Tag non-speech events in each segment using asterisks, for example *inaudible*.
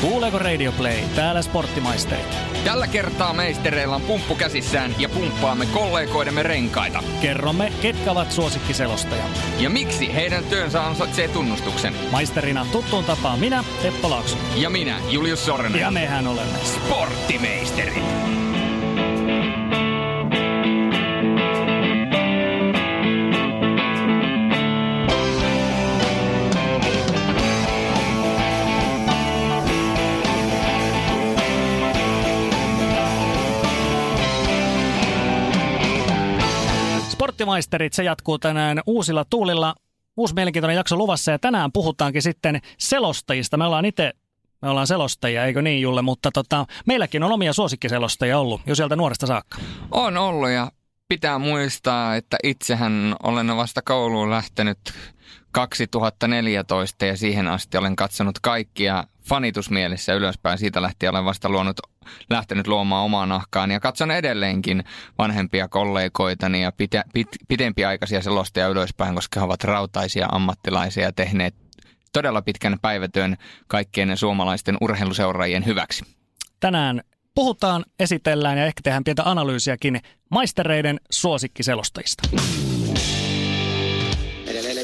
Kuuleeko Radio Play? Täällä Sporttimaisteri. Tällä kertaa meistereillä on pumppu käsissään ja pumppaamme kollegoidemme renkaita. Kerromme, ketkä ovat suosikkiselostaja. Ja miksi heidän työnsä ansaitsee tunnustuksen. Maisterina tuttuun tapaan minä, Teppo Laakso. Ja minä, Julius Sornen. Ja mehän olemme Sporttimeisteri. Sporttimaisterit, se jatkuu tänään uusilla tuulilla. Uusi mielenkiintoinen jakso luvassa ja tänään puhutaankin sitten selostajista. Me ollaan itse me ollaan selostajia, eikö niin Julle, mutta tota, meilläkin on omia suosikkiselostajia ollut jo sieltä nuoresta saakka. On ollut ja pitää muistaa, että itsehän olen vasta kouluun lähtenyt 2014 ja siihen asti olen katsonut kaikkia fanitusmielessä ylöspäin. Siitä lähtien olen vasta luonut, lähtenyt luomaan omaa nahkaan ja katson edelleenkin vanhempia kollegoitani ja pite, pit, pitempiaikaisia selostajia ylöspäin, koska he ovat rautaisia ammattilaisia ja tehneet todella pitkän päivätyön kaikkien suomalaisten urheiluseuraajien hyväksi. Tänään puhutaan, esitellään ja ehkä tehdään pientä analyysiäkin maistereiden suosikkiselostajista. Edelleen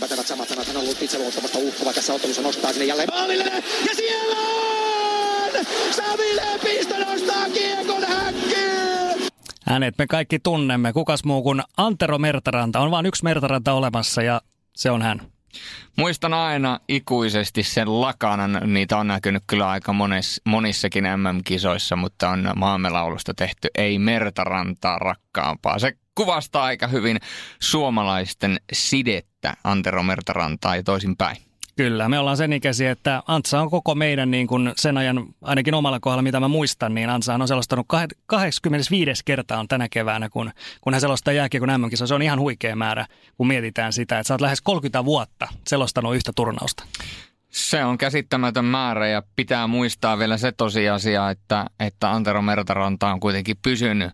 pätevät samat sanat. Hän on ollut itseluottamusta uhkava tässä ottelussa. Nostaa sinne jälleen maalille. Ja siellä on! Sami Lepistö nostaa kiekon häkkiin! Hänet me kaikki tunnemme. Kukas muu kuin Antero Mertaranta. On vain yksi Mertaranta olemassa ja se on hän. Muistan aina ikuisesti sen lakanan, niitä on näkynyt kyllä aika mones, monissakin MM-kisoissa, mutta on maamelaulusta tehty Ei mertarantaa rakkaampaa. Se kuvastaa aika hyvin suomalaisten sidettä Antero Mertarantaa ja toisinpäin. Kyllä, me ollaan sen ikäisiä, että Antsa on koko meidän niin kuin sen ajan, ainakin omalla kohdalla, mitä mä muistan, niin Antsa on selostanut 85. kertaa on tänä keväänä, kun, kun hän selostaa jääkiekon mm Se on ihan huikea määrä, kun mietitään sitä, että sä oot lähes 30 vuotta selostanut yhtä turnausta. Se on käsittämätön määrä ja pitää muistaa vielä se tosiasia, että, että Antero Mertaranta on kuitenkin pysynyt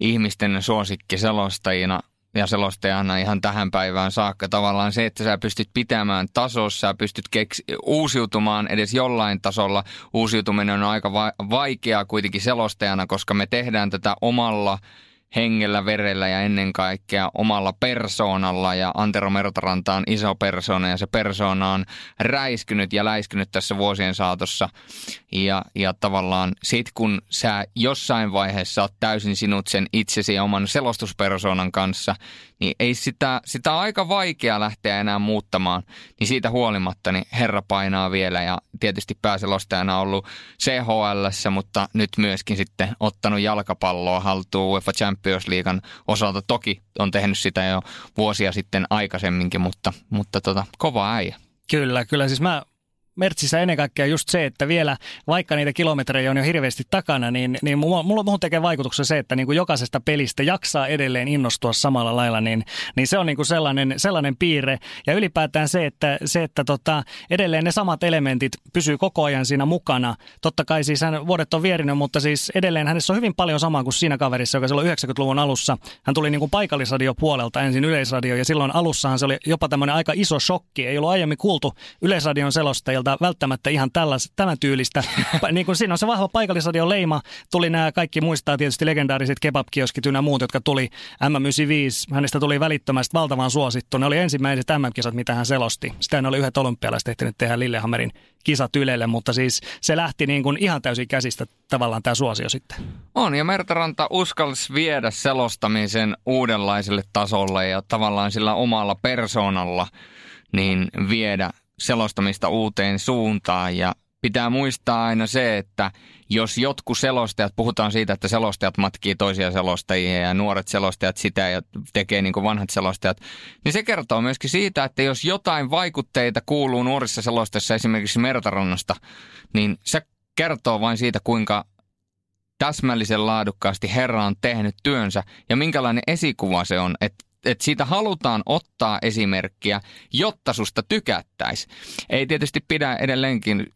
ihmisten suosikki selostajina ja selostajana ihan tähän päivään saakka. Tavallaan se, että sä pystyt pitämään tasossa, sä pystyt keks- uusiutumaan edes jollain tasolla. Uusiutuminen on aika va- vaikeaa kuitenkin selostajana, koska me tehdään tätä omalla – hengellä, verellä ja ennen kaikkea omalla persoonalla. Ja Antero Mertaranta on iso persoona ja se persoona on räiskynyt ja läiskynyt tässä vuosien saatossa. Ja, ja tavallaan sit kun sä jossain vaiheessa oot täysin sinut sen itsesi ja oman selostuspersoonan kanssa, niin ei sitä, sitä on aika vaikea lähteä enää muuttamaan. Niin siitä huolimatta niin herra painaa vielä ja tietysti pääselostajana ollut CHL, mutta nyt myöskin sitten ottanut jalkapalloa haltuun UEFA Champions Leaguean osalta. Toki on tehnyt sitä jo vuosia sitten aikaisemminkin, mutta, mutta tota, kova äijä. Kyllä, kyllä. Siis mä Mertsissä ennen kaikkea just se, että vielä vaikka niitä kilometrejä on jo hirveästi takana, niin, niin mulla, mulla tekee vaikutuksen se, että niin kuin jokaisesta pelistä jaksaa edelleen innostua samalla lailla, niin, niin se on niin kuin sellainen, sellainen piirre. Ja ylipäätään se, että, se, että tota, edelleen ne samat elementit pysyy koko ajan siinä mukana. Totta kai siis hän vuodet on vierinyt, mutta siis edelleen hänessä on hyvin paljon samaa kuin siinä kaverissa, joka silloin 90-luvun alussa. Hän tuli niin kuin paikallisradio puolelta ensin yleisradio ja silloin alussahan se oli jopa tämmöinen aika iso shokki. Ei ollut aiemmin kuultu yleisradion selostajilta sieltä välttämättä ihan tällas, tämän tyylistä. niin kuin siinä on se vahva paikallisradion leima. Tuli nämä kaikki muistaa tietysti legendaariset kebabkioskit ynnä muut, jotka tuli M95. Hänestä tuli välittömästi valtavan suosittu. Ne oli ensimmäiset MM-kisat, mitä hän selosti. Sitä ne oli yhdet olympialaiset ehtinyt tehdä Lillehammerin kisat Ylelle, mutta siis se lähti niin kuin ihan täysin käsistä tavallaan tämä suosio sitten. On, ja Mertaranta uskalsi viedä selostamisen uudenlaiselle tasolle ja tavallaan sillä omalla persoonalla niin viedä selostamista uuteen suuntaan. Ja pitää muistaa aina se, että jos jotkut selostajat, puhutaan siitä, että selostajat matkii toisia selostajia ja nuoret selostajat sitä ja tekee niin kuin vanhat selostajat, niin se kertoo myöskin siitä, että jos jotain vaikutteita kuuluu nuorissa selostajissa esimerkiksi Mertarannasta, niin se kertoo vain siitä, kuinka täsmällisen laadukkaasti Herra on tehnyt työnsä ja minkälainen esikuva se on, että että siitä halutaan ottaa esimerkkiä, jotta susta tykättäisi. Ei tietysti pidä edelleenkin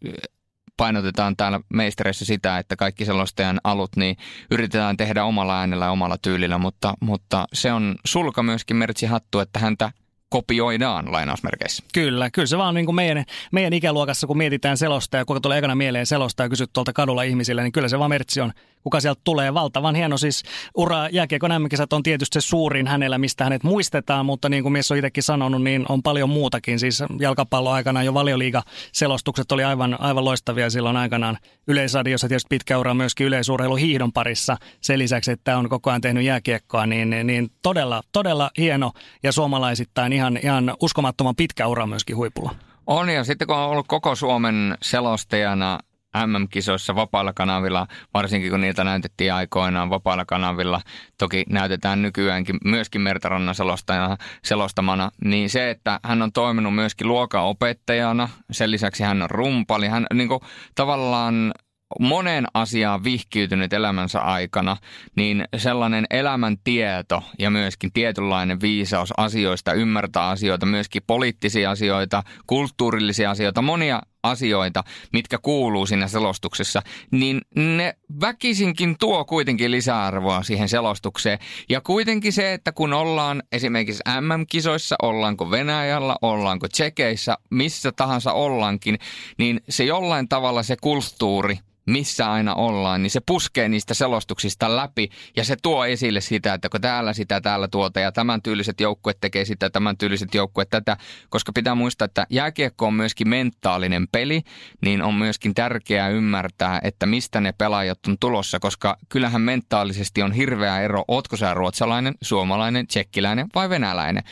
painotetaan täällä meistereissä sitä, että kaikki selostajan alut, niin yritetään tehdä omalla äänellä ja omalla tyylillä, mutta, mutta se on sulka myöskin Mertsi Hattu, että häntä kopioidaan lainausmerkeissä. Kyllä, kyllä se vaan niin kuin meidän, meidän ikäluokassa, kun mietitään selosta ja kuka tulee ekana mieleen selosta ja kysyt tuolta kadulla ihmisille, niin kyllä se vaan Mertsi on kuka sieltä tulee. Valtavan hieno siis ura jääkiekon mm on tietysti se suurin hänellä, mistä hänet muistetaan, mutta niin kuin mies on itsekin sanonut, niin on paljon muutakin. Siis jalkapallo aikana jo valioliiga-selostukset oli aivan, aivan loistavia silloin aikanaan Yleisradiossa tietysti pitkä ura myöskin yleisurheilu hiihdon parissa. Sen lisäksi, että on koko ajan tehnyt jääkiekkoa, niin, niin todella, todella hieno ja suomalaisittain ihan, ihan uskomattoman pitkä ura myöskin huipulla. On ja sitten kun on ollut koko Suomen selostajana MM-kisoissa vapailla kanavilla, varsinkin kun niitä näytettiin aikoinaan vapailla kanavilla, toki näytetään nykyäänkin myöskin Mertarannan selostamana, niin se, että hän on toiminut myöskin luokanopettajana, sen lisäksi hän on rumpali, hän niin kuin, tavallaan monen asiaan vihkiytynyt elämänsä aikana, niin sellainen elämäntieto ja myöskin tietynlainen viisaus asioista, ymmärtää asioita, myöskin poliittisia asioita, kulttuurillisia asioita, monia asioita, mitkä kuuluu siinä selostuksessa, niin ne väkisinkin tuo kuitenkin lisäarvoa siihen selostukseen. Ja kuitenkin se, että kun ollaan esimerkiksi MM-kisoissa, ollaanko Venäjällä, ollaanko Tsekeissä, missä tahansa ollaankin, niin se jollain tavalla se kulttuuri missä aina ollaan, niin se puskee niistä selostuksista läpi ja se tuo esille sitä, että kun täällä sitä täällä tuota ja tämän tyyliset joukkueet tekee sitä, tämän tyyliset joukkueet tätä, koska pitää muistaa, että jääkiekko on myöskin mentaalinen peli, niin on myöskin tärkeää ymmärtää, että mistä ne pelaajat on tulossa, koska kyllähän mentaalisesti on hirveä ero, ootko sä ruotsalainen, suomalainen, tsekkiläinen vai venäläinen.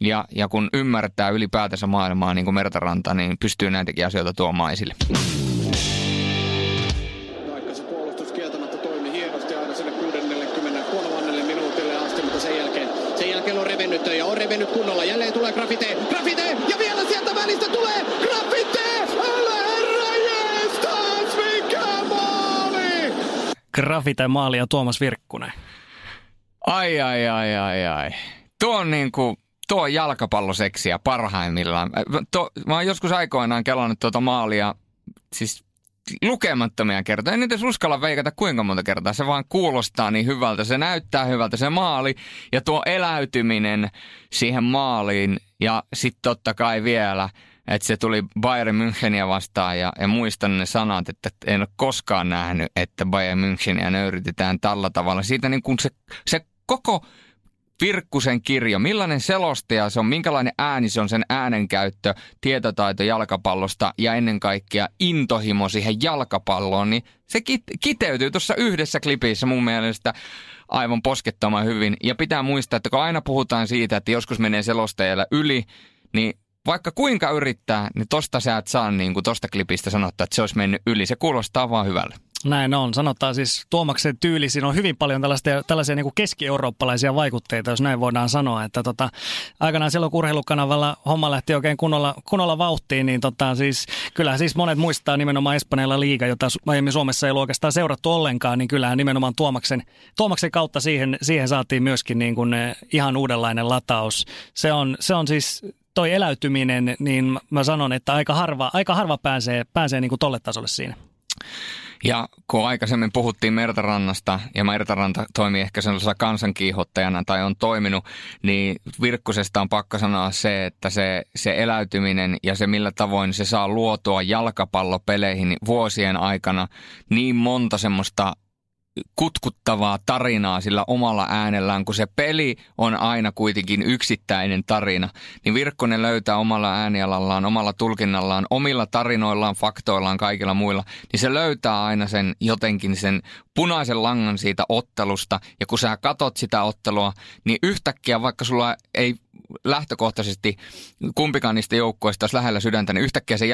Ja, ja kun ymmärtää ylipäätänsä maailmaa niin kuin Mertaranta, niin pystyy näitäkin asioita tuomaan esille. Kunnolla. Jälleen tulee Grafite, Grafite ja vielä sieltä välistä tulee Grafite! Älä herra jestas, mikä maali! Grafite maali ja Tuomas Virkkunen. Ai, ai, ai, ai, ai. Tuo on niin kuin, tuo on jalkapalloseksiä parhaimmillaan. Tuo, mä oon joskus aikoinaan kelannut tuota maalia, siis lukemattomia kertoja. En niitä uskalla veikata kuinka monta kertaa. Se vaan kuulostaa niin hyvältä. Se näyttää hyvältä se maali ja tuo eläytyminen siihen maaliin. Ja sitten totta kai vielä, että se tuli Bayern Müncheniä vastaan ja, ja muistan ne sanat, että en ole koskaan nähnyt, että Bayern Müncheniä nöyrytetään tällä tavalla. Siitä niin kuin se, se koko Virkkusen kirjo, millainen selostaja se on, minkälainen ääni se on, sen äänenkäyttö, tietotaito jalkapallosta ja ennen kaikkea intohimo siihen jalkapalloon, niin se kiteytyy tuossa yhdessä klipissä mun mielestä aivan poskettoman hyvin. Ja pitää muistaa, että kun aina puhutaan siitä, että joskus menee selostajalla yli, niin vaikka kuinka yrittää, niin tosta sä et saa niin kuin tosta klipistä sanottaa, että se olisi mennyt yli. Se kuulostaa vaan hyvälle. Näin on. Sanotaan siis Tuomaksen tyyli, siinä on hyvin paljon tällaisia, tällaisia niin keski-eurooppalaisia vaikutteita, jos näin voidaan sanoa. Että tota, aikanaan silloin kun urheilukanavalla homma lähti oikein kunnolla, kunnolla vauhtiin, niin tota, siis, kyllä siis monet muistaa nimenomaan Espanjalla liiga, jota aiemmin Suomessa ei ollut oikeastaan seurattu ollenkaan, niin kyllähän nimenomaan Tuomaksen, Tuomaksen kautta siihen, siihen saatiin myöskin niin kuin eh, ihan uudenlainen lataus. Se on, se on siis toi eläytyminen, niin mä sanon, että aika harva, aika harva pääsee, pääsee niin kuin tolle tasolle siinä. Ja kun aikaisemmin puhuttiin Mertarannasta ja Mertaranta toimii ehkä sellaisena kansankiihottajana tai on toiminut, niin Virkkusesta on pakko sanoa se, että se, se eläytyminen ja se millä tavoin se saa luotua jalkapallopeleihin vuosien aikana niin monta semmoista kutkuttavaa tarinaa sillä omalla äänellään, kun se peli on aina kuitenkin yksittäinen tarina, niin Virkkonen löytää omalla äänialallaan, omalla tulkinnallaan, omilla tarinoillaan, faktoillaan, kaikilla muilla, niin se löytää aina sen jotenkin sen punaisen langan siitä ottelusta, ja kun sä katot sitä ottelua, niin yhtäkkiä vaikka sulla ei lähtökohtaisesti kumpikaan niistä joukkueista olisi lähellä sydäntä, niin yhtäkkiä se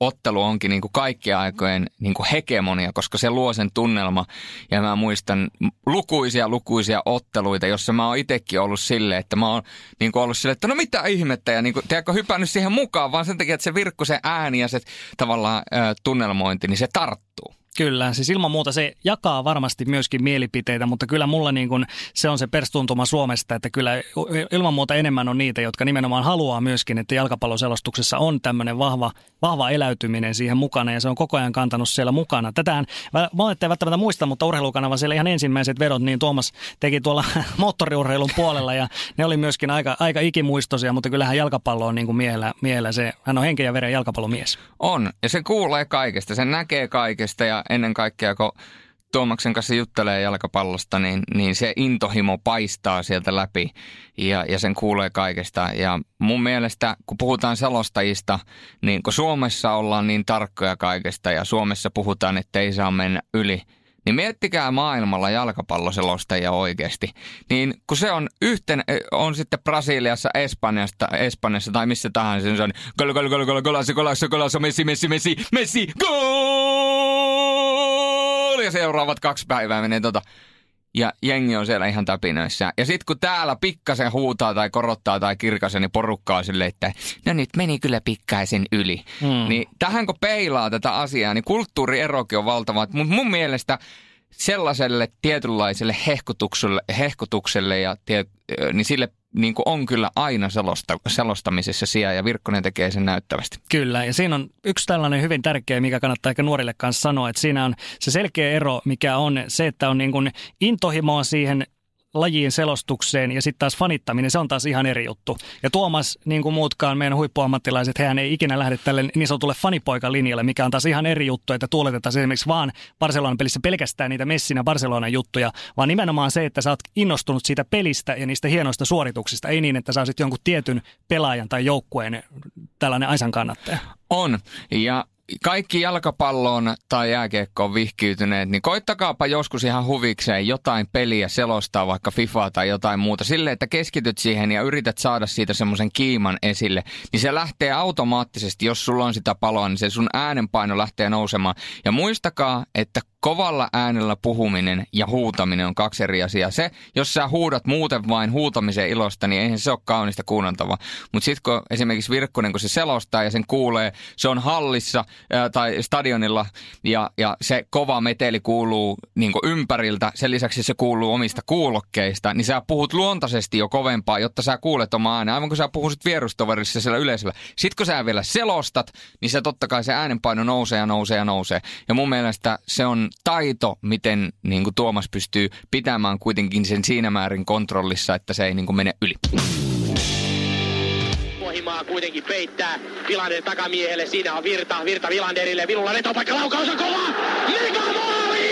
jalkapalloottelu onkin niin kuin kaikkien aikojen niin kuin hegemonia, koska se luo sen tunnelma. Ja mä muistan lukuisia, lukuisia otteluita, jossa mä oon itsekin ollut silleen, että mä oon niin kuin ollut silleen, että no mitä ihmettä, ja niin kuin, tiedätkö, hypännyt siihen mukaan, vaan sen takia, että se virkku, se ääni ja se tavallaan tunnelmointi, niin se tarttuu. Kyllä, siis ilman muuta se jakaa varmasti myöskin mielipiteitä, mutta kyllä mulla niin kuin se on se perstuntuma Suomesta, että kyllä ilman muuta enemmän on niitä, jotka nimenomaan haluaa myöskin, että jalkapalloselostuksessa on tämmöinen vahva, vahva eläytyminen siihen mukana ja se on koko ajan kantanut siellä mukana. Tätähän, monet ei välttämättä muista, mutta urheilukanava siellä ihan ensimmäiset vedot, niin Tuomas teki tuolla *laughs* moottoriurheilun puolella ja ne oli myöskin aika, aika ikimuistoisia, mutta kyllähän jalkapallo on niin kuin miehellä, miehellä se, hän on henken ja veren jalkapallomies. On, ja se kuulee kaikesta, se näkee kaikesta ja ennen kaikkea, kun Tuomaksen kanssa juttelee jalkapallosta, niin, niin se intohimo paistaa sieltä läpi ja, ja sen kuulee kaikesta. Ja mun mielestä, kun puhutaan selostajista, niin kun Suomessa ollaan niin tarkkoja kaikesta ja Suomessa puhutaan, että ei saa mennä yli – niin miettikää maailmalla jalkapalloselostajia oikeasti. Niin kun se on yhten, on sitten Brasiliassa, Espanjasta, Espanjassa tai missä tahansa, niin se on gol, gol, gol, gol, golasi, golasi, golasi, Messi, Messi, Messi, Messi, gol! Ja seuraavat kaksi päivää menee tota ja jengi on siellä ihan täpinöissä. Ja sitten kun täällä pikkasen huutaa tai korottaa tai kirkasen, niin porukkaa sille, että no nyt meni kyllä pikkaisen yli. Hmm. Niin tähän kun peilaa tätä asiaa, niin kulttuurierokin on valtava. Mutta mun mielestä sellaiselle tietynlaiselle hehkutukselle, hehkutukselle ja tie, niin sille niin kuin on kyllä aina selosta, selostamisessa sijaa ja Virkkonen tekee sen näyttävästi. Kyllä ja siinä on yksi tällainen hyvin tärkeä, mikä kannattaa ehkä nuorille kanssa sanoa, että siinä on se selkeä ero, mikä on se, että on niin kuin intohimoa siihen lajiin selostukseen ja sitten taas fanittaminen, se on taas ihan eri juttu. Ja Tuomas, niin kuin muutkaan meidän huippuammattilaiset, hän ei ikinä lähde tälle niin sanotulle fanipoikalinjalle, mikä on taas ihan eri juttu, että tuoletetaan esimerkiksi vaan Barcelonan pelissä pelkästään niitä Messin ja Barcelonan juttuja, vaan nimenomaan se, että sä oot innostunut siitä pelistä ja niistä hienoista suorituksista, ei niin, että sä olisit jonkun tietyn pelaajan tai joukkueen tällainen aisan kannattaja. On, ja kaikki jalkapalloon tai jääkiekkoon vihkiytyneet, niin koittakaapa joskus ihan huvikseen jotain peliä selostaa, vaikka FIFA tai jotain muuta, sille että keskityt siihen ja yrität saada siitä semmoisen kiiman esille, niin se lähtee automaattisesti, jos sulla on sitä paloa, niin se sun äänenpaino lähtee nousemaan. Ja muistakaa, että kovalla äänellä puhuminen ja huutaminen on kaksi eri asiaa. Se, jos sä huudat muuten vain huutamisen ilosta, niin eihän se ole kaunista kuunneltavaa. Mutta sitten kun esimerkiksi Virkkunen, kun se selostaa ja sen kuulee, se on hallissa tai stadionilla ja, ja se kova meteli kuuluu niin ympäriltä, sen lisäksi se kuuluu omista kuulokkeista, niin sä puhut luontaisesti jo kovempaa, jotta sä kuulet oma äänen, aivan kun sä puhuisit vierustoverissa siellä yleisöllä. Sitten kun sä vielä selostat, niin se totta kai se äänenpaino nousee ja nousee ja nousee. Ja mun mielestä se on taito, miten niin Tuomas pystyy pitämään kuitenkin sen siinä määrin kontrollissa, että se ei niin mene yli. Pohimaa kuitenkin peittää Vilander takamiehelle. Siinä on Virta, Virta Vilanderille. Vilulla vetopaikka, laukaus on kova! Mega maali!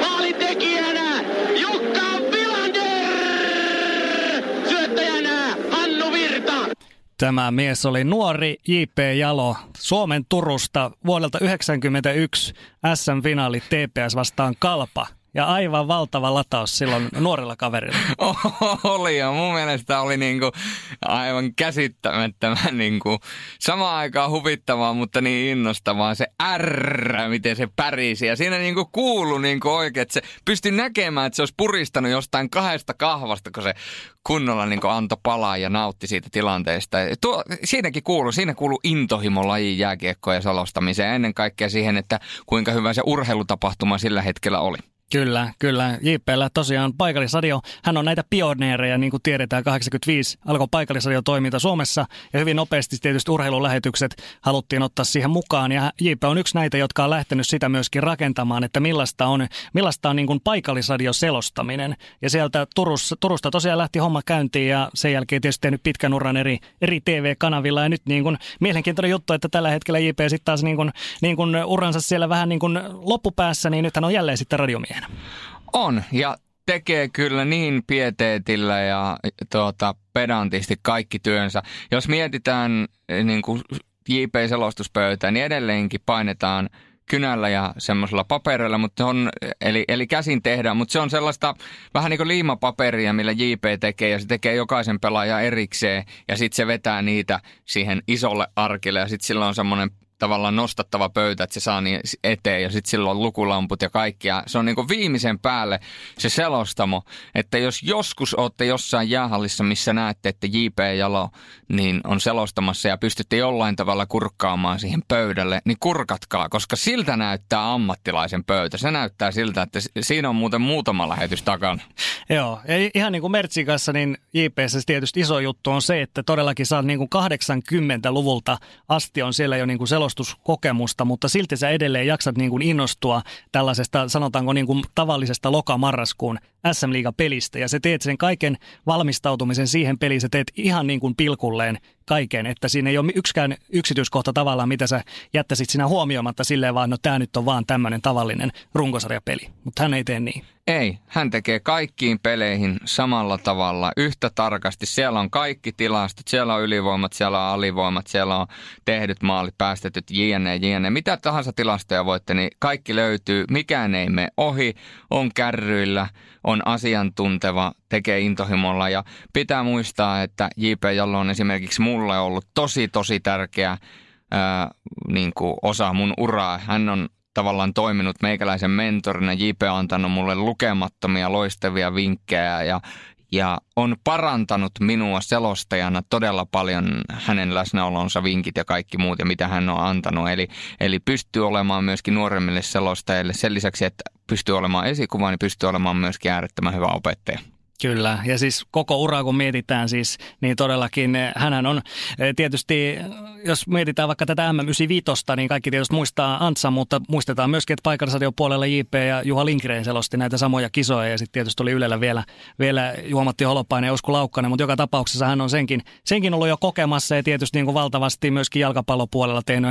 Maalin tekijänä Jukka Tämä mies oli nuori J.P. Jalo Suomen Turusta vuodelta 1991 SM-finaali TPS vastaan Kalpa. Ja aivan valtava lataus silloin nuorella kaverilla. *laughs* oli ja mun mielestä oli niinku aivan käsittämättömän niinku, samaan aikaan huvittavaa, mutta niin innostavaa se R, miten se pärisi. Ja siinä niinku kuulu niinku oikein, että se pystyi näkemään, että se olisi puristanut jostain kahdesta kahvasta, kun se kunnolla niin antoi palaa ja nautti siitä tilanteesta. Tuo, siinäkin kuuluu, siinä kuuluu intohimo lajin jääkiekkoja salostamiseen ennen kaikkea siihen, että kuinka hyvä se urheilutapahtuma sillä hetkellä oli. Kyllä, kyllä. JPllä tosiaan paikallisradio, hän on näitä pioneereja, niin kuin tiedetään, 85 alkoi paikallisradio toiminta Suomessa ja hyvin nopeasti tietysti urheilulähetykset haluttiin ottaa siihen mukaan. Ja JP on yksi näitä, jotka on lähtenyt sitä myöskin rakentamaan, että millaista on, millaista on niin kuin selostaminen. Ja sieltä Turussa, Turusta tosiaan lähti homma käyntiin ja sen jälkeen tietysti tehnyt pitkän uran eri, eri TV-kanavilla ja nyt niin kuin mielenkiintoinen juttu, että tällä hetkellä JP sitten taas niin kuin, niin kuin uransa siellä vähän niin kuin loppupäässä, niin nyt hän on jälleen sitten radiomiehenä miehenä. On, ja tekee kyllä niin pieteetillä ja tuota, pedantisti kaikki työnsä. Jos mietitään eh, niin kuin JP-selostuspöytää, niin edelleenkin painetaan – kynällä ja semmoisella paperilla, mutta on, eli, eli käsin tehdään, mutta se on sellaista vähän niin kuin liimapaperia, millä JP tekee ja se tekee jokaisen pelaajan erikseen ja sitten se vetää niitä siihen isolle arkille ja sitten sillä on semmoinen tavallaan nostattava pöytä, että se saa niin eteen ja sitten silloin lukulamput ja kaikki. Ja se on niin kuin viimeisen päälle se selostamo, että jos joskus olette jossain jäähallissa, missä näette, että J.P. Jalo niin on selostamassa ja pystytte jollain tavalla kurkkaamaan siihen pöydälle, niin kurkatkaa, koska siltä näyttää ammattilaisen pöytä. Se näyttää siltä, että siinä on muuten muutama lähetys takana. Joo, ja ihan niin kuin Mertsin kanssa, niin JPssä tietysti iso juttu on se, että todellakin saat niin kuin 80-luvulta asti on siellä jo niin kuin selostuskokemusta, mutta silti sä edelleen jaksat niin kuin innostua tällaisesta, sanotaanko niin kuin tavallisesta lokamarraskuun SM pelistä ja sä teet sen kaiken valmistautumisen siihen peliin, sä teet ihan niin kuin pilkulleen kaiken, että siinä ei ole yksikään yksityiskohta tavallaan, mitä sä jättäisit sinä huomioimatta silleen vaan, no tämä nyt on vaan tämmöinen tavallinen runkosarjapeli, mutta hän ei tee niin. Ei, hän tekee kaikkiin peleihin samalla tavalla, yhtä tarkasti. Siellä on kaikki tilastot, siellä on ylivoimat, siellä on alivoimat, siellä on tehdyt maalit, päästetyt, jne, jne. Mitä tahansa tilastoja voitte, niin kaikki löytyy, mikään ei mene ohi, on kärryillä, on asiantunteva, tekee intohimolla ja pitää muistaa, että J.P. Jallo on esimerkiksi mulle ollut tosi, tosi tärkeä ää, niin kuin osa mun uraa. Hän on tavallaan toiminut meikäläisen mentorina. JP on antanut mulle lukemattomia loistavia vinkkejä ja, ja on parantanut minua selostajana todella paljon hänen läsnäolonsa, vinkit ja kaikki muut ja mitä hän on antanut. Eli, eli pystyy olemaan myöskin nuoremmille selostajille sen lisäksi, että pystyy olemaan esikuva, niin pystyy olemaan myöskin äärettömän hyvä opettaja. Kyllä, ja siis koko ura kun mietitään siis, niin todellakin eh, hän on eh, tietysti, jos mietitään vaikka tätä M95, niin kaikki tietysti muistaa Antsa, mutta muistetaan myöskin, että paikallisradion puolella JP ja Juha Lindgren selosti näitä samoja kisoja, ja sitten tietysti oli Ylellä vielä, vielä Juha-Matti Holopainen ja Osku Laukkanen, mutta joka tapauksessa hän on senkin, senkin ollut jo kokemassa, ja tietysti niin kuin valtavasti myöskin jalkapallopuolella tehnyt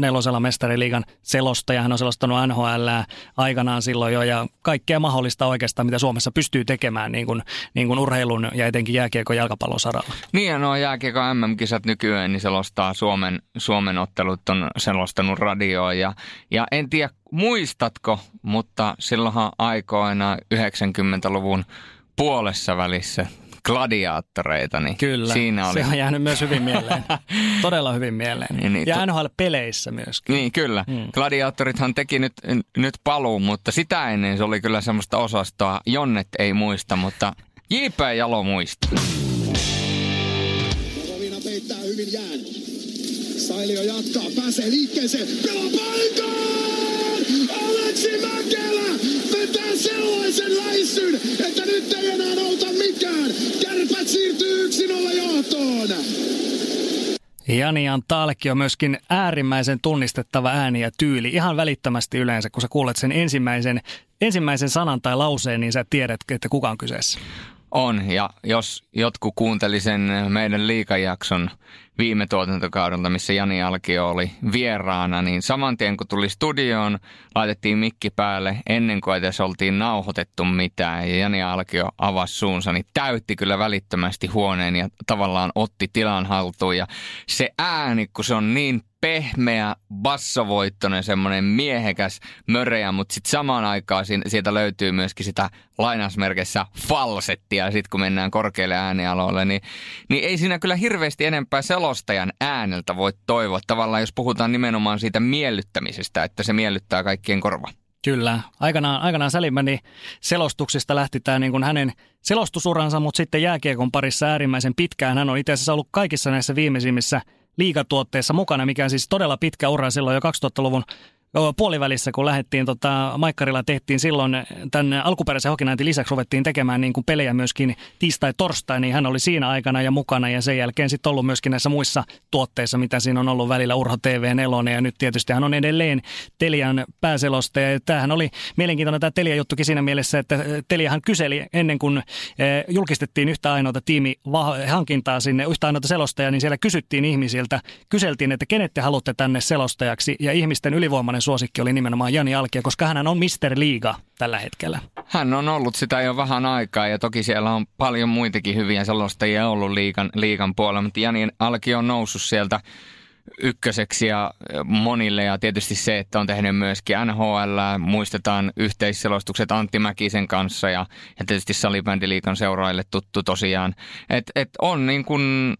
nelosella mestariliigan selostaja, hän on selostanut NHL aikanaan silloin jo, ja kaikkea mahdollista oikeastaan, mitä Suomessa pystyy tekemään niin kuin niin kuin urheilun ja etenkin jääkiekon jalkapallon saralla. Niin ja nuo jääkiekon MM-kisat nykyään, niin selostaa Suomen, Suomen ottelut on selostanut radioa ja, ja en tiedä muistatko, mutta silloinhan aikoina 90-luvun puolessa välissä gladiaattoreita, niin Kyllä, siinä oli. se on jäänyt myös hyvin mieleen. *laughs* Todella hyvin mieleen. Niin, niin, ja NHL-peleissä myöskin. Niin, kyllä. Mm. Gladiaattorithan teki nyt, nyt paluu, mutta sitä ennen se oli kyllä semmoista osastoa. Jonnet ei muista, mutta J.P. Jalo muista. Rovina peittää hyvin jään. Sailio jatkaa, pääsee liikkeeseen, pelaa paikkaan! Aleksi Mäkelä vetää sellaisen läissyn, että nyt ei enää auta mikään. Kärpät siirtyy 1-0 johtoon. Janian Talki on myöskin äärimmäisen tunnistettava ääni ja tyyli. Ihan välittömästi yleensä, kun sä kuulet sen ensimmäisen, ensimmäisen sanan tai lauseen, niin sä tiedät, että kuka on kyseessä. On, ja jos jotkut kuunteli sen meidän liikajakson viime tuotantokaudelta, missä Jani Alkio oli vieraana, niin saman tien kun tuli studioon, laitettiin mikki päälle ennen kuin edes oltiin nauhoitettu mitään. Ja Jani Alkio avasi suunsa, niin täytti kyllä välittömästi huoneen ja tavallaan otti tilan haltuun. Ja se ääni, kun se on niin pehmeä, bassovoittoinen, semmoinen miehekäs möreä, mutta sitten samaan aikaan sieltä löytyy myöskin sitä lainausmerkeissä falsettia, sitten kun mennään korkealle äänialoille, niin, niin ei siinä kyllä hirveästi enempää selostajan ääneltä voi toivoa. Tavallaan jos puhutaan nimenomaan siitä miellyttämisestä, että se miellyttää kaikkien korva. Kyllä. Aikanaan, aikanaan Sälimäni selostuksista lähti tämä niin kuin hänen selostusuransa, mutta sitten jääkiekon parissa äärimmäisen pitkään. Hän on itse asiassa ollut kaikissa näissä viimeisimmissä liikatuotteissa mukana, mikä on siis todella pitkä ura silloin jo 2000-luvun puolivälissä, kun lähdettiin, tota, Maikkarilla tehtiin silloin tänne alkuperäisen hokinäintin lisäksi ruvettiin tekemään niin kuin pelejä myöskin tiistai-torstai, niin hän oli siinä aikana ja mukana ja sen jälkeen sitten ollut myöskin näissä muissa tuotteissa, mitä siinä on ollut välillä Urho TV 4 ja nyt tietysti hän on edelleen Telian pääselosta ja tämähän oli mielenkiintoinen tämä Telia juttukin siinä mielessä, että Teliahan kyseli ennen kuin eh, julkistettiin yhtä ainoata tiimi hankintaa sinne, yhtä ainoata selostajaa, niin siellä kysyttiin ihmisiltä, kyseltiin, että kenet te haluatte tänne selostajaksi. Ja ihmisten ylivoimainen suosikki oli nimenomaan Jani Alkia, koska hän on Mr. Liiga tällä hetkellä. Hän on ollut sitä jo vähän aikaa ja toki siellä on paljon muitakin hyviä selostajia ollut liikan, liikan puolella, mutta Jani Alki on noussut sieltä ykköseksi ja monille ja tietysti se, että on tehnyt myöskin NHL, muistetaan yhteisselostukset Antti Mäkisen kanssa ja, ja tietysti Salibändiliikan seuraajille tuttu tosiaan. Et, et on niin kuin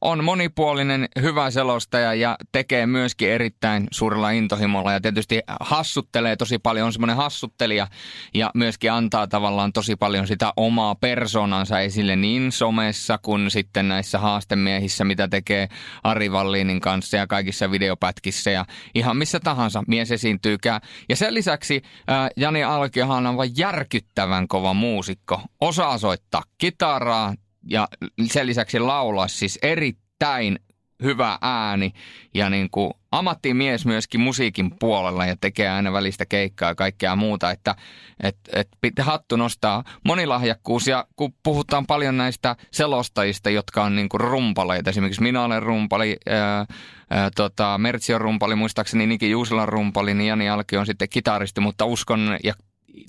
on monipuolinen, hyvä selostaja ja tekee myöskin erittäin suurella intohimolla ja tietysti hassuttelee tosi paljon, on semmoinen hassuttelija ja myöskin antaa tavallaan tosi paljon sitä omaa persoonansa esille niin somessa kuin sitten näissä haastemiehissä, mitä tekee Ari Vallinin kanssa ja kaikissa videopätkissä ja ihan missä tahansa mies esiintyykään. Ja sen lisäksi ää, Jani Alkiohan on aivan järkyttävän kova muusikko, osaa soittaa kitaraa, ja sen lisäksi laulaa siis erittäin hyvä ääni ja niin kuin ammattimies myöskin musiikin puolella ja tekee aina välistä keikkaa ja kaikkea muuta, että et, et pitää hattu nostaa monilahjakkuus ja kun puhutaan paljon näistä selostajista, jotka on niin kuin rumpaleita, esimerkiksi minä olen rumpali, ää, ää, tota, Mertsi on rumpali, muistaakseni Niki Juusila rumpali, niin Jani Alki on sitten kitaristi, mutta uskon ja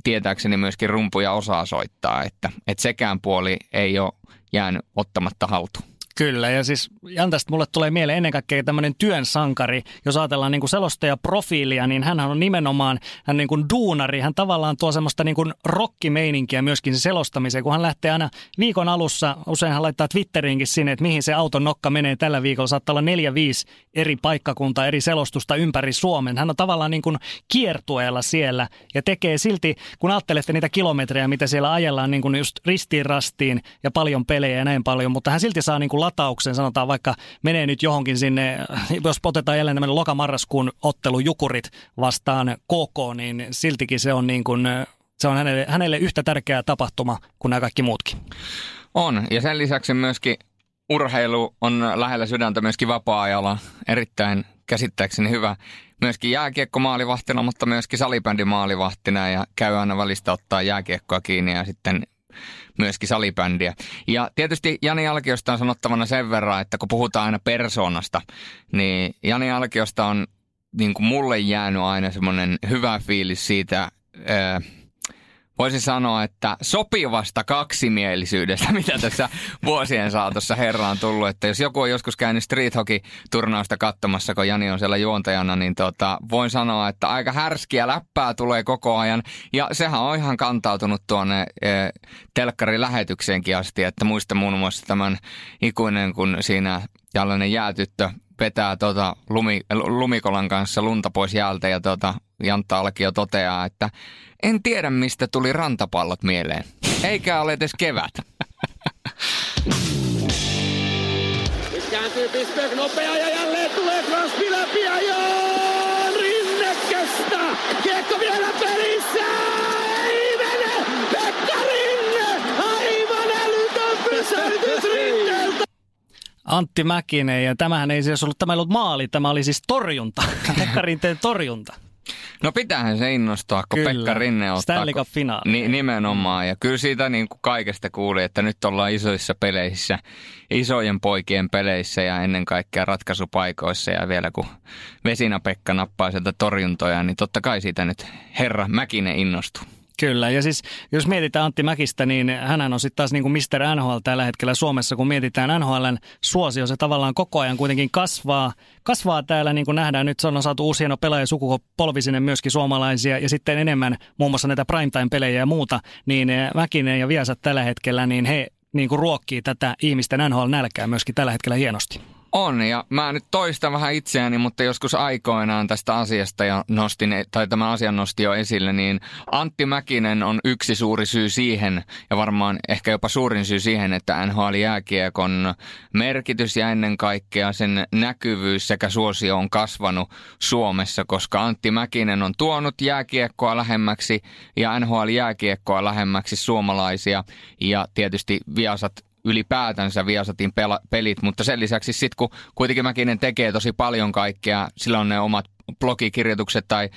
tietääkseni myöskin rumpuja osaa soittaa, että, että sekään puoli ei ole jäänyt ottamatta haltuun. Kyllä, ja siis Jantasta mulle tulee mieleen ennen kaikkea tämmöinen työn sankari. Jos ajatellaan niin selostajaprofiilia, niin hän on nimenomaan hän niin kuin duunari. Hän tavallaan tuo semmoista niin kuin rockimeininkiä myöskin se selostamiseen, kun hän lähtee aina viikon alussa, usein hän laittaa Twitteriinkin sinne, että mihin se auton nokka menee tällä viikolla. Saattaa olla neljä, viisi eri paikkakuntaa, eri selostusta ympäri Suomen. Hän on tavallaan niin kuin kiertueella siellä ja tekee silti, kun ajattelette niitä kilometrejä, mitä siellä ajellaan niin kuin just ristiin rastiin ja paljon pelejä ja näin paljon, mutta hän silti saa niin kuin latauksen, sanotaan vaikka menee nyt johonkin sinne, jos otetaan jälleen tämmöinen lokamarraskuun ottelu Jukurit vastaan koko, niin siltikin se on niin kuin, se on hänelle, hänelle yhtä tärkeä tapahtuma kuin nämä kaikki muutkin. On, ja sen lisäksi myöskin urheilu on lähellä sydäntä myöskin vapaa-ajalla. Erittäin käsittääkseni hyvä. Myöskin jääkiekko maalivahtina, mutta myöskin salibändi maalivahtina ja käy aina välistä ottaa jääkiekkoa kiinni ja sitten myöskin salibändiä. Ja tietysti Jani Alkiosta on sanottavana sen verran, että kun puhutaan aina persoonasta, niin Jani Alkiosta on niin kuin mulle jäänyt aina semmoinen hyvä fiilis siitä, voisin sanoa, että sopivasta kaksimielisyydestä, *laughs* mitä tässä vuosien saatossa herra on tullut. Että jos joku on joskus käynyt street hockey-turnausta katsomassa, kun Jani on siellä juontajana, niin tota, voin sanoa, että aika härskiä läppää tulee koko ajan. Ja sehän on ihan kantautunut tuonne e, telkkarin lähetykseenkin asti, että muista muun muassa tämän ikuinen, kun siinä tällainen jäätyttö vetää tota lumi, lumikolan kanssa lunta pois jäältä ja tota, Jantta Alkio toteaa, että en tiedä mistä tuli rantapallot mieleen. Eikä ole edes kevät. Nyt kääntyy Bisberg nopea ja jälleen tulee Crosby läpi ja joo, Rinne kestää. Kiekko vielä pelissä. Ei mene. Pekka Rinne. Aivan älytön pysäytys Rinneltä. Antti Mäkinen, ja tämähän ei siis ollut, tämä ei ollut maali, tämä oli siis torjunta, *laughs* Pekka Rinteen torjunta. No pitäähän se innostua, kun Kyllä. Pekka Rinne ottaa. Stanley Cup-finaali. Ni, nimenomaan. Ja kyllä siitä niin kuin kaikesta kuuli, että nyt ollaan isoissa peleissä, isojen poikien peleissä ja ennen kaikkea ratkaisupaikoissa. Ja vielä kun Vesina Pekka nappaa sieltä torjuntoja, niin totta kai siitä nyt herra Mäkinen innostuu. Kyllä, ja siis jos mietitään Antti Mäkistä, niin hän on sitten taas niin kuin Mr. NHL tällä hetkellä Suomessa, kun mietitään NHLn suosio, se tavallaan koko ajan kuitenkin kasvaa. Kasvaa täällä, niin kuin nähdään, nyt on saatu uusi hieno pelaaja sukupolvi sinne myöskin suomalaisia, ja sitten enemmän muun muassa näitä primetime-pelejä ja muuta, niin Mäkinen ja Viasat tällä hetkellä, niin he niin kuin ruokkii tätä ihmisten NHL-nälkää myöskin tällä hetkellä hienosti. On, ja mä nyt toistan vähän itseäni, mutta joskus aikoinaan tästä asiasta ja nostin, tai tämän asian nosti jo esille, niin Antti Mäkinen on yksi suuri syy siihen, ja varmaan ehkä jopa suurin syy siihen, että NHL-jääkiekon merkitys ja ennen kaikkea sen näkyvyys sekä suosio on kasvanut Suomessa, koska Antti Mäkinen on tuonut jääkiekkoa lähemmäksi ja NHL-jääkiekkoa lähemmäksi suomalaisia, ja tietysti Viasat ylipäätänsä Viasatin pela- pelit, mutta sen lisäksi sitten kun kuitenkin Mäkinen tekee tosi paljon kaikkea, sillä on ne omat blogikirjoitukset tai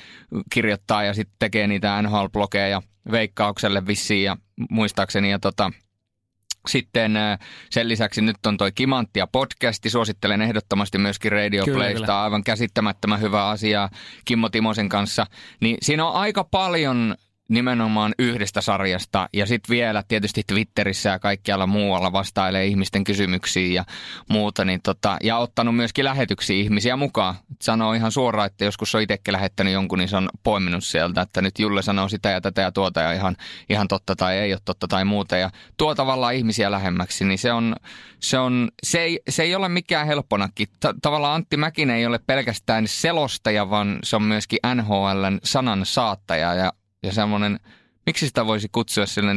kirjoittaa ja sitten tekee niitä NHL-blogeja veikkaukselle vissiin ja muistaakseni ja tota, sitten äh, sen lisäksi nyt on toi Kimanttia podcasti, suosittelen ehdottomasti myöskin Radio Kyllä, Playsta, kyllä. aivan käsittämättömän hyvä asia Kimmo Timosen kanssa. Niin siinä on aika paljon nimenomaan yhdestä sarjasta ja sitten vielä tietysti Twitterissä ja kaikkialla muualla vastailee ihmisten kysymyksiin ja muuta. Niin tota, ja ottanut myöskin lähetyksiä ihmisiä mukaan. Sanoo ihan suoraan, että joskus on itsekin lähettänyt jonkun, niin se on poiminut sieltä, että nyt Julle sanoo sitä ja tätä ja tuota ja ihan, ihan totta tai ei ole totta tai muuta. Ja tuo tavallaan ihmisiä lähemmäksi, niin se on, se, on, se, ei, se ei ole mikään helpponakin. Ta- tavallaan Antti Mäkinen ei ole pelkästään selostaja, vaan se on myöskin NHLn sanan saattaja ja ja semmoinen, miksi sitä voisi kutsua sillä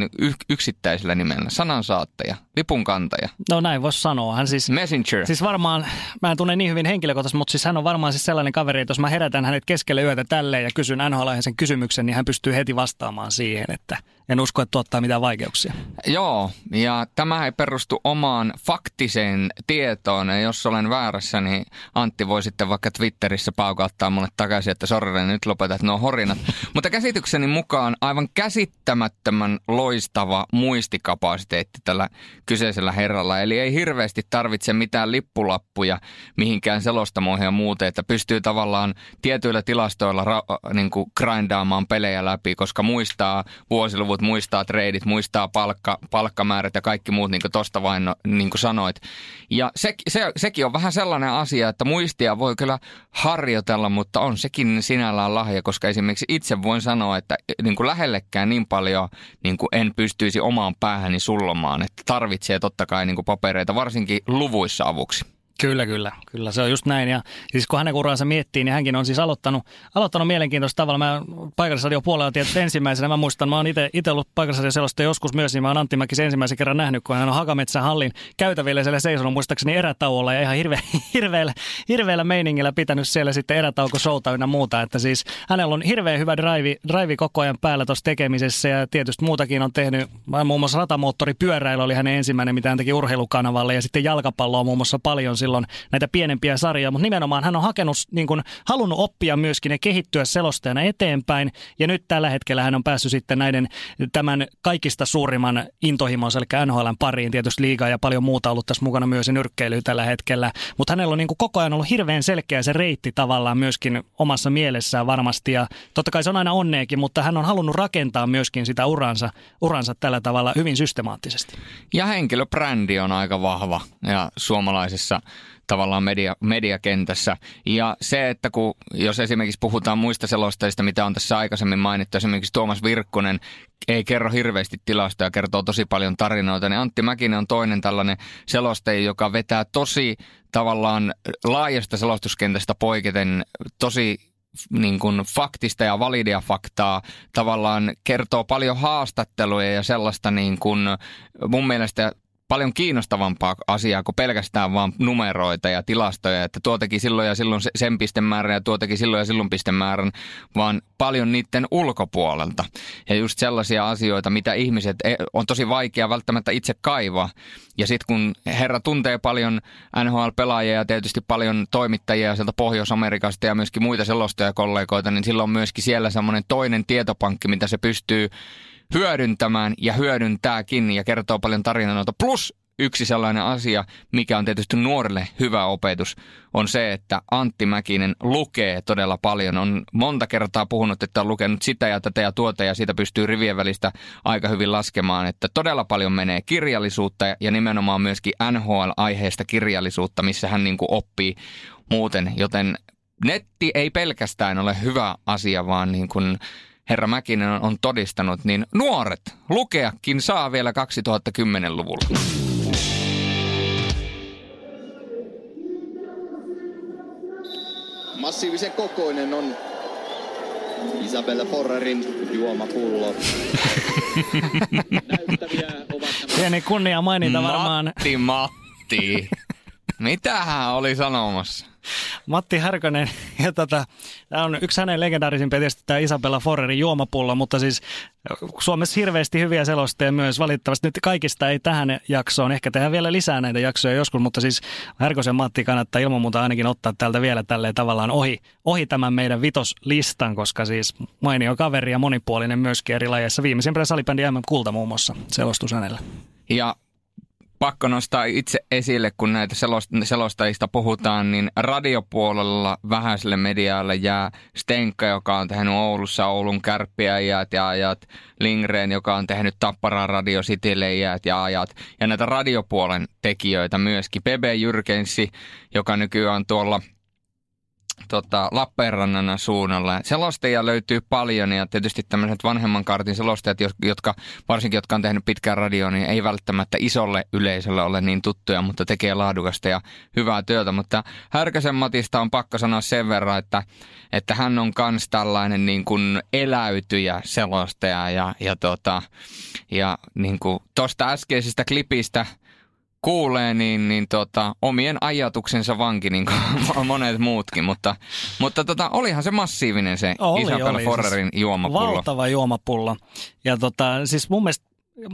yksittäisellä nimellä? Sanansaattaja, lipunkantaja. No näin voisi sanoa. Hän siis, Messenger. Siis varmaan, mä en tunne niin hyvin henkilökohtaisesti, mutta siis hän on varmaan siis sellainen kaveri, että jos mä herätän hänet keskelle yötä tälleen ja kysyn NHL sen kysymyksen, niin hän pystyy heti vastaamaan siihen, että en usko, että tuottaa mitään vaikeuksia. Joo, ja tämä ei perustu omaan faktiseen tietoon. Ja jos olen väärässä, niin Antti voi sitten vaikka Twitterissä paukauttaa mulle takaisin, että sorry, nyt lopetat nuo horinat. *laughs* Mutta käsitykseni mukaan aivan käsittämättömän loistava muistikapasiteetti tällä kyseisellä herralla. Eli ei hirveästi tarvitse mitään lippulappuja mihinkään selostamoihin ja muuten, että pystyy tavallaan tietyillä tilastoilla ra- niin kuin grindaamaan pelejä läpi, koska muistaa vuosiluvut muistaa treidit, muistaa palkka, palkkamäärät ja kaikki muut, niin kuin tuosta vain niin kuin sanoit. Ja se, se, sekin on vähän sellainen asia, että muistia voi kyllä harjoitella, mutta on sekin sinällään lahja, koska esimerkiksi itse voin sanoa, että niin kuin lähellekään niin paljon niin kuin en pystyisi omaan päähäni sullomaan, että tarvitsee totta kai niin kuin papereita, varsinkin luvuissa avuksi. Kyllä, kyllä. Kyllä se on just näin. Ja siis kun hänen uransa miettii, niin hänkin on siis aloittanut, aloittanut mielenkiintoista tavalla. Mä paikallisradio puolella tietysti ensimmäisenä. Mä muistan, mä oon itse ollut paikallisradio sellaista joskus myös, niin mä oon Antti Mäkisen ensimmäisen kerran nähnyt, kun hän on Hakametsän hallin käytäville siellä seisonut muistaakseni erätauolla ja ihan hirve, *laughs* hirveällä, hirveällä meiningillä pitänyt siellä sitten erätauko showta ynnä muuta. Että siis hänellä on hirveän hyvä drive, drive koko ajan päällä tuossa tekemisessä ja tietysti muutakin on tehnyt. Muun muassa ratamoottoripyöräily oli hänen ensimmäinen, mitä hän teki urheilukanavalle ja sitten jalkapalloa muun muassa paljon silloin silloin näitä pienempiä sarjoja, mutta nimenomaan hän on hakenut, niin kuin, halunnut oppia myöskin ja kehittyä selostajana eteenpäin. Ja nyt tällä hetkellä hän on päässyt sitten näiden tämän kaikista suurimman intohimonsa, eli NHLn pariin, tietysti liigaa ja paljon muuta ollut tässä mukana myös nyrkkeily tällä hetkellä. Mutta hänellä on niin kuin koko ajan ollut hirveän selkeä se reitti tavallaan myöskin omassa mielessään varmasti. Ja totta kai se on aina onneekin, mutta hän on halunnut rakentaa myöskin sitä uransa, uransa tällä tavalla hyvin systemaattisesti. Ja henkilöbrändi on aika vahva ja suomalaisessa tavallaan media, mediakentässä. Ja se, että kun, jos esimerkiksi puhutaan muista selosteista, mitä on tässä aikaisemmin mainittu, esimerkiksi Tuomas Virkkunen ei kerro hirveästi tilastoja, kertoo tosi paljon tarinoita, niin Antti Mäkinen on toinen tällainen selostaja, joka vetää tosi tavallaan laajasta selostuskentästä poiketen tosi niin kuin faktista ja validia faktaa tavallaan kertoo paljon haastatteluja ja sellaista niin kuin mun mielestä paljon kiinnostavampaa asiaa kuin pelkästään vaan numeroita ja tilastoja, että tuo teki silloin ja silloin sen pistemäärän ja tuo teki silloin ja silloin pistemäärän, vaan paljon niiden ulkopuolelta. Ja just sellaisia asioita, mitä ihmiset e, on tosi vaikea välttämättä itse kaivaa. Ja sitten kun herra tuntee paljon NHL-pelaajia ja tietysti paljon toimittajia sieltä Pohjois-Amerikasta ja myöskin muita selostajakollegoita, niin silloin on myöskin siellä semmoinen toinen tietopankki, mitä se pystyy hyödyntämään ja hyödyntääkin ja kertoo paljon tarinoita. Plus yksi sellainen asia, mikä on tietysti nuorille hyvä opetus, on se, että Antti Mäkinen lukee todella paljon. On monta kertaa puhunut, että on lukenut sitä ja tätä ja tuota ja siitä pystyy rivien välistä aika hyvin laskemaan, että todella paljon menee kirjallisuutta ja nimenomaan myöskin NHL-aiheesta kirjallisuutta, missä hän niin kuin oppii muuten, joten netti ei pelkästään ole hyvä asia, vaan niin kuin herra Mäkinen on todistanut, niin nuoret lukeakin saa vielä 2010-luvulla. Massiivisen kokoinen on Isabella Forrerin juomapullo. Pieni kunnia mainita varmaan. Matti, Matti. Mitä hän oli sanomassa? Matti Härkönen, ja tota, tämä on yksi hänen legendaarisimpia tietysti tämä Isabella Forerin juomapullo, mutta siis Suomessa hirveästi hyviä selostajia myös valitettavasti. Nyt kaikista ei tähän jaksoon, ehkä tehdään vielä lisää näitä jaksoja joskus, mutta siis Härkösen Matti kannattaa ilman muuta ainakin ottaa täältä vielä tälleen tavallaan ohi, ohi tämän meidän vitoslistan, koska siis mainio kaveri ja monipuolinen myöskin eri lajeissa. Viimeisimpänä salibändi MM Kulta muun muassa selostus hänellä. Ja pakko nostaa itse esille, kun näitä selostajista puhutaan, niin radiopuolella vähäiselle medialle jää Stenka, joka on tehnyt Oulussa Oulun kärppiäjät ja ajat, Lingren, joka on tehnyt Tapparan Radio Citylle jäät ja ajat, ja näitä radiopuolen tekijöitä myöskin. Bebe Jyrkensi, joka nykyään tuolla – tota, Lappeenrannan suunnalla. Selostajia löytyy paljon ja tietysti tämmöiset vanhemman kartin selostajat, jotka, varsinkin jotka on tehnyt pitkään radioa, niin ei välttämättä isolle yleisölle ole niin tuttuja, mutta tekee laadukasta ja hyvää työtä. Mutta Härkäsen Matista on pakko sanoa sen verran, että, että hän on kans tällainen niin kuin eläytyjä selostaja ja, ja, tota, ja niin kuin tosta äskeisestä klipistä – kuulee, niin, niin tota, omien ajatuksensa vanki, niin kuin *laughs* monet muutkin. Mutta, mutta tota, olihan se massiivinen se oli, Isabel oli, Forrerin siis juomapullo. Valtava juomapullo. Ja tota, siis mun mielestä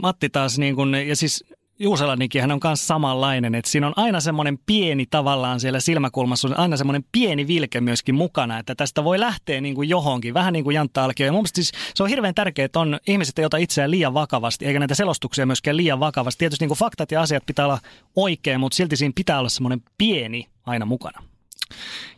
Matti taas, niin kun, ja siis Juuselanikin hän on myös samanlainen, että siinä on aina semmoinen pieni tavallaan siellä silmäkulmassa, on aina semmoinen pieni vilke myöskin mukana, että tästä voi lähteä niin kuin johonkin, vähän niin kuin Jantta Alkio. Ja mun siis se on hirveän tärkeää, että on ihmiset, joita itseään liian vakavasti, eikä näitä selostuksia myöskään liian vakavasti. Tietysti niin kuin faktat ja asiat pitää olla oikein, mutta silti siinä pitää olla semmoinen pieni aina mukana.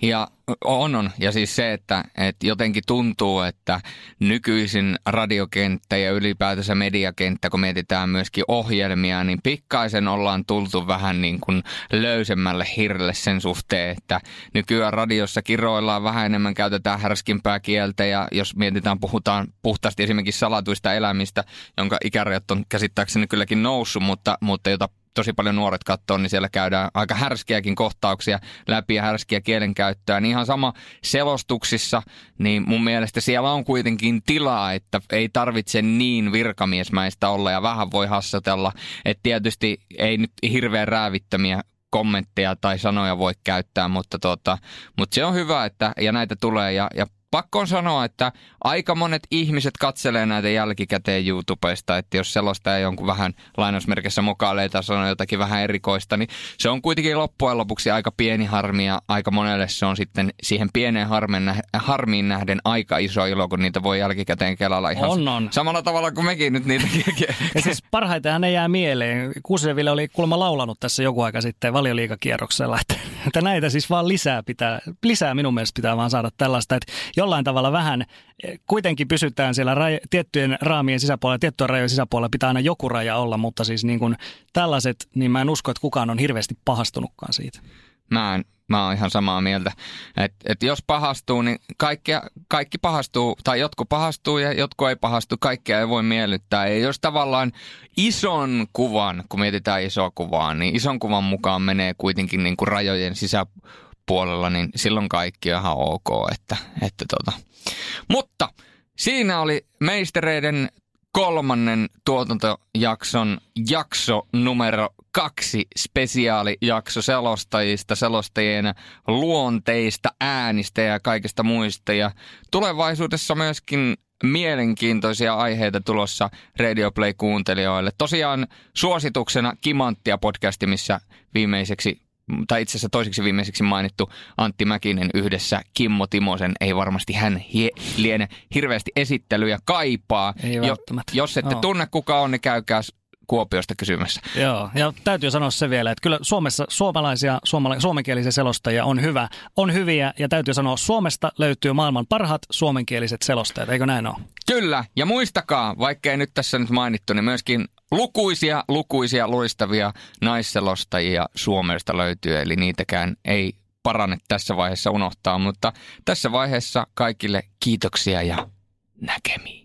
Ja on, on. Ja siis se, että, että jotenkin tuntuu, että nykyisin radiokenttä ja ylipäätänsä mediakenttä, kun mietitään myöskin ohjelmia, niin pikkaisen ollaan tultu vähän niin kuin löysemmälle hirrelle sen suhteen, että nykyään radiossa kiroillaan vähän enemmän, käytetään härskimpää kieltä ja jos mietitään, puhutaan puhtaasti esimerkiksi salatuista elämistä, jonka ikärajat on käsittääkseni kylläkin noussut, mutta, mutta jota tosi paljon nuoret katsoo, niin siellä käydään aika härskiäkin kohtauksia läpi ja härskiä kielenkäyttöä. Niin ihan sama selostuksissa, niin mun mielestä siellä on kuitenkin tilaa, että ei tarvitse niin virkamiesmäistä olla ja vähän voi hassatella. Että tietysti ei nyt hirveän räävittömiä kommentteja tai sanoja voi käyttää, mutta, tota, mutta se on hyvä, että ja näitä tulee ja, ja pakko on sanoa, että aika monet ihmiset katselee näitä jälkikäteen YouTubesta, että jos sellaista ei jonkun vähän lainausmerkissä mokailee tai sanoo jotakin vähän erikoista, niin se on kuitenkin loppujen lopuksi aika pieni harmi ja aika monelle se on sitten siihen pieneen harmen, harmiin nähden aika iso ilo, kun niitä voi jälkikäteen kelalla ihan on, on. samalla tavalla kuin mekin nyt niitä. Ja siis parhaiten ne jää mieleen. Kuuseville oli kuulemma laulanut tässä joku aika sitten valioliikakierroksella, että, että näitä siis vaan lisää pitää, lisää minun mielestä pitää vaan saada tällaista, että jollain tavalla vähän eh, kuitenkin pysytään siellä raj- tiettyjen raamien sisäpuolella, tiettyjen rajojen sisäpuolella pitää aina joku raja olla, mutta siis niin kuin tällaiset, niin mä en usko, että kukaan on hirveästi pahastunutkaan siitä. Mä en, mä oon ihan samaa mieltä. että et jos pahastuu, niin kaikki, kaikki pahastuu, tai jotkut pahastuu ja jotkut ei pahastu, kaikkea ei voi miellyttää. Ja jos tavallaan ison kuvan, kun mietitään isoa kuvaa, niin ison kuvan mukaan menee kuitenkin niin kuin rajojen sisäpuolella puolella, niin silloin kaikki on ihan ok. Että, että tota. Mutta siinä oli meistereiden kolmannen tuotantojakson jakso numero kaksi spesiaalijakso selostajista, selostajien luonteista, äänistä ja kaikista muista. Ja tulevaisuudessa myöskin mielenkiintoisia aiheita tulossa Radio Play-kuuntelijoille. Tosiaan suosituksena Kimanttia podcasti, missä viimeiseksi tai itse asiassa toiseksi viimeiseksi mainittu Antti Mäkinen yhdessä Kimmo Timosen. Ei varmasti hän hie, liene hirveästi esittelyjä kaipaa. Ei jo, jos ette no. tunne kuka on, niin käykää Kuopiosta kysymässä. Joo, ja täytyy sanoa se vielä, että kyllä Suomessa suomalaisia, suomala, suomenkielisiä selostajia on hyvä, on hyviä, ja täytyy sanoa, Suomesta löytyy maailman parhaat suomenkieliset selostajat, eikö näin ole? Kyllä, ja muistakaa, vaikka ei nyt tässä nyt mainittu, niin myöskin lukuisia, lukuisia loistavia naisselostajia Suomesta löytyy, eli niitäkään ei parane tässä vaiheessa unohtaa, mutta tässä vaiheessa kaikille kiitoksia ja näkemiin.